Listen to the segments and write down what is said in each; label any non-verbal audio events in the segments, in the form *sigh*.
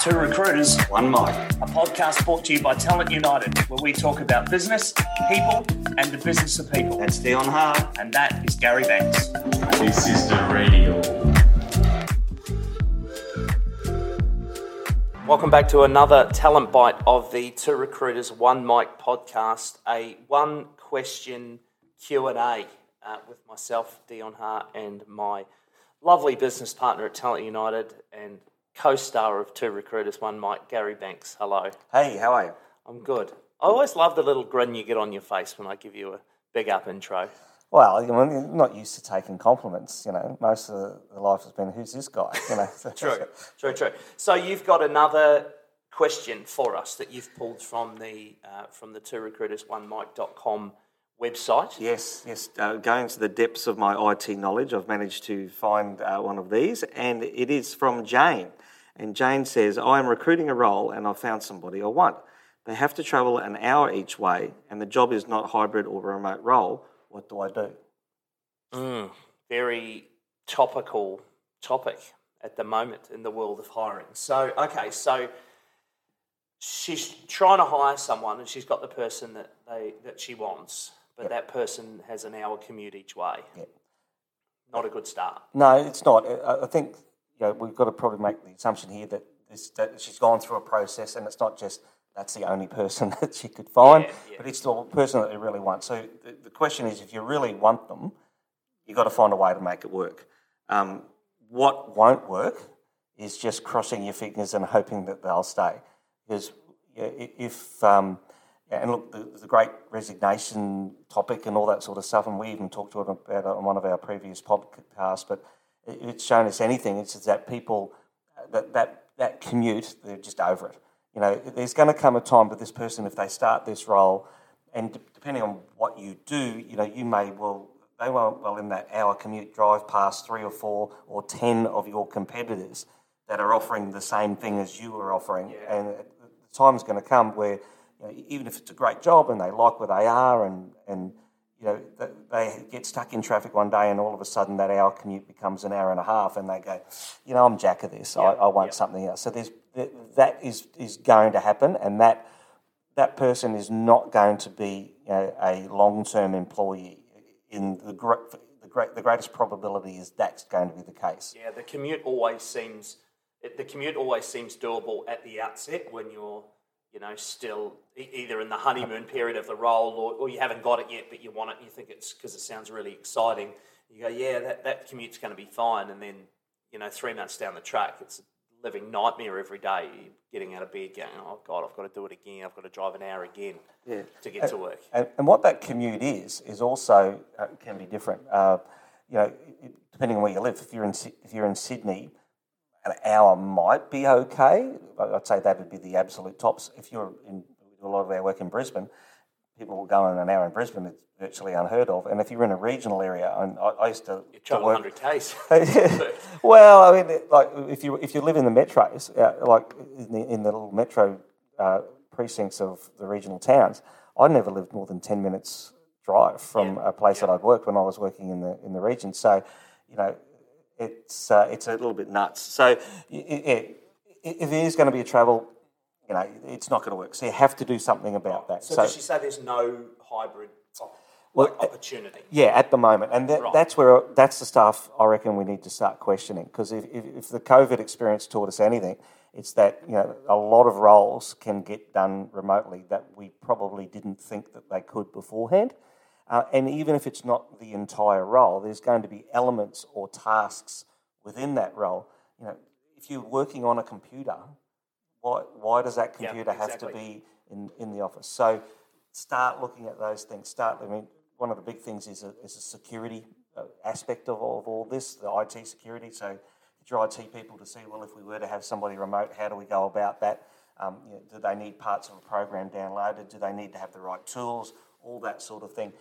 Two Recruiters, One Mic, a podcast brought to you by Talent United, where we talk about business, people, and the business of people. That's Dion Hart. And that is Gary Banks. This is the radio. Welcome back to another talent bite of the Two Recruiters One Mic podcast, a one question Q and A uh, with myself, Dion Hart, and my lovely business partner at Talent United and co-star of Two Recruiters One Mic, Gary Banks. Hello. Hey, how are you? I'm good. I always love the little grin you get on your face when I give you a big up intro. Well, I'm not used to taking compliments. You know, most of the life has been, "Who's this guy?" You know. *laughs* true, true, true. So you've got another question for us that you've pulled from the uh, from the two recruiters one mic.com website. Yes, yes. Uh, going to the depths of my IT knowledge, I've managed to find uh, one of these, and it is from Jane. And Jane says, I am recruiting a role and I've found somebody I want. They have to travel an hour each way, and the job is not hybrid or remote role. What do I do? Mm, very topical topic at the moment in the world of hiring. So, okay, so she's trying to hire someone and she's got the person that they that she wants but yep. that person has an hour commute each way. Yep. Not a good start. No, it's not. I think you know, we've got to probably make the assumption here that, this, that she's gone through a process and it's not just that's the only person *laughs* that she could find, yeah, yeah. but it's the person that they really want. So the, the, question is if you really want them, you've got to find a way to make it work. Um, what won't work is just crossing your fingers and hoping that they'll stay. Because if um, yeah, and look, the, the, great resignation topic and all that sort of stuff, and we even talked about it on one of our previous podcasts, but it, it's shown us anything. It's that people, that, that, that commute, they're just over it. You know, there's going to come a time with this person, if they start this role, and depending on what you do, you know, you may well, they won't, well, in that hour commute, drive past three or four or ten of your competitors that are offering the same thing as you are offering. Yeah. And uh, the time's going to come where you know, even if it's a great job and they like where they are and, and you know, they get stuck in traffic one day and all of a sudden that hour commute becomes an hour and a half and they go, you know, I'm jack of this. I, I, want something else. So there's, that is, is going to happen and that, that person is not going to be you know, a long-term employee. In the, the, great, the greatest probability is that's going to be the case. Yeah, the commute always seems the commute always seems doable at the outset when you're you know, still either in the honeymoon period of the role or, or you haven't got it yet, but you want it and you think it's because it sounds really exciting. You go, yeah, that, that commute's going to be fine. And then, you know, three months down the track, it's a living nightmare every day. You're getting out of bed going, oh, God, I've got to do it again. I've got to drive an hour again yeah. to get and, to work. And, and, what that commute is, is also uh, can be different. Uh, you know, depending on where you live, if you're in, if you're in Sydney, an hour might be okay. I'd say that would be the absolute tops. If you're in a lot of our work in Brisbane, people will go in an hour in Brisbane. It's virtually unheard of. And if you're in a regional area, and I, I used to, you to work, 100 k's. *laughs* well, I mean, like if you if you live in the metros, uh, like in the, in the little metro uh, precincts of the regional towns, I never lived more than 10 minutes drive from yeah. a place yeah. that I'd worked when I was working in the in the region. So, you know, it's uh, it's a little bit nuts. So it, if there is going to be a travel, you know, it's not going to work. So you have to do something about that. So, so does she say there's no hybrid well, opportunity? Yeah, at the moment, and that, right. that's where that's the stuff I reckon we need to start questioning because if, if, if the COVID experience taught us anything, it's that you know a lot of roles can get done remotely that we probably didn't think that they could beforehand. Uh, and even if it's not the entire role, there's going to be elements or tasks within that role. You know, if you're working on a computer, why, why does that computer yeah, exactly. have to be in, in the office? So start looking at those things. Start, I mean, one of the big things is a, is a security uh, aspect of, of all this, the IT security. So get your IT people to see, well, if we were to have somebody remote, how do we go about that? Um, you know, do they need parts of a program downloaded? Do they need to have the right tools? All that sort of thing.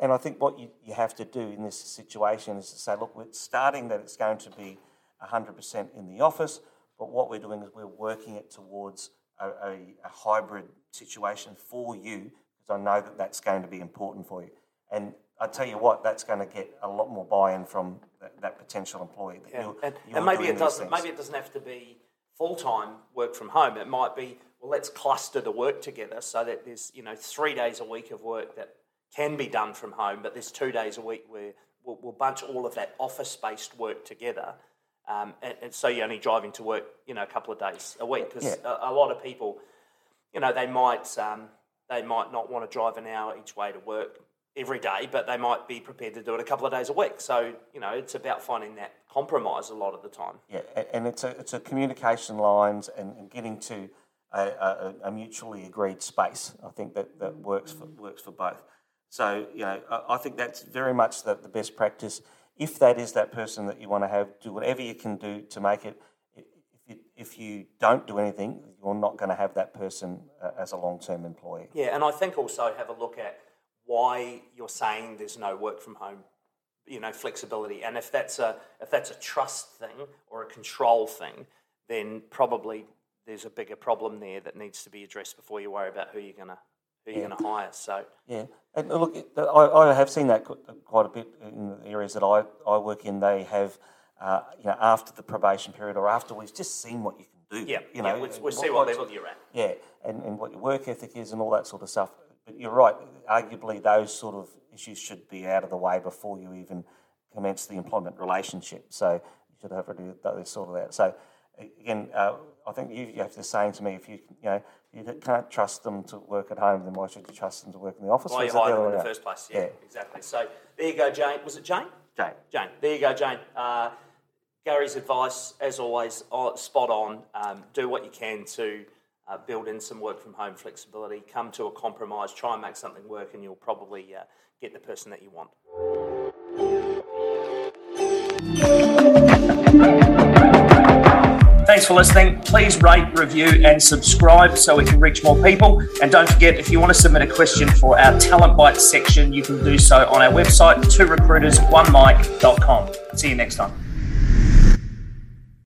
And I think what you, you have to do in this situation is to say, look, we're starting that it's going to be 100% in the office, but what we're doing is we're working it towards a, a, a hybrid situation for you, because I know that that's going to be important for you. And I tell you what, that's going to get a lot more buy-in from that, that potential employee. That yeah. you're, and, you're and maybe it doesn't. Maybe it doesn't have to be full time work from home. It might be well, let's cluster the work together so that there's you know three days a week of work that can be done from home, but there's two days a week where we'll, we'll bunch all of that office based work together. Um, and, and, so you're only driving to work, you know, a couple of days a week because yeah. a, a, lot of people, you know, they might um, they might not want to drive an hour each way to work every day, but they might be prepared to do it a couple of days a week. So you know, it's about finding that compromise a lot of the time. Yeah, and it's a it's a communication lines and, and getting to a, a, a, mutually agreed space. I think that, that works for works for both. So you know, I, think that's very much the, the best practice. If that is that person that you want to have, do whatever you can do to make it. If you, don't do anything, you're not going to have that person uh, as a long term employee. Yeah, and I think also have a look at why you're saying there's no work from home you know flexibility and if that's a if that's a trust thing or a control thing then probably there's a bigger problem there that needs to be addressed before you worry about who you're gonna who you're yeah. hire so yeah and look I, I have seen that quite a bit in the areas that I, I work in they have uh, you know after the probation period or after we've just seen what you can do yeah you know yeah, we'll, we'll see what level you're at yeah and, and what your work ethic is and all that sort of stuff but you're right. Arguably, those sort of issues should be out of the way before you even commence the employment relationship. So you should have already those sorted out. So again, uh, I think you, you have to saying to me if you you know you can't trust them to work at home, then why should you trust them to work in the office? Why you hire them in the first place? Yeah, yeah, exactly. So there you go, Jane. Was it Jane? Jane. Jane. There you go, Jane. Uh, Gary's advice, as always, uh, spot on. Um, do what you can to uh, build in some work from home flexibility, come to a compromise, try and make something work, and you'll probably uh, get the person that you want. Thanks for listening. Please rate, review, and subscribe so we can reach more people. And don't forget, if you want to submit a question for our Talent Bites section, you can do so on our website, two recruiters, one mic.com. See you next time.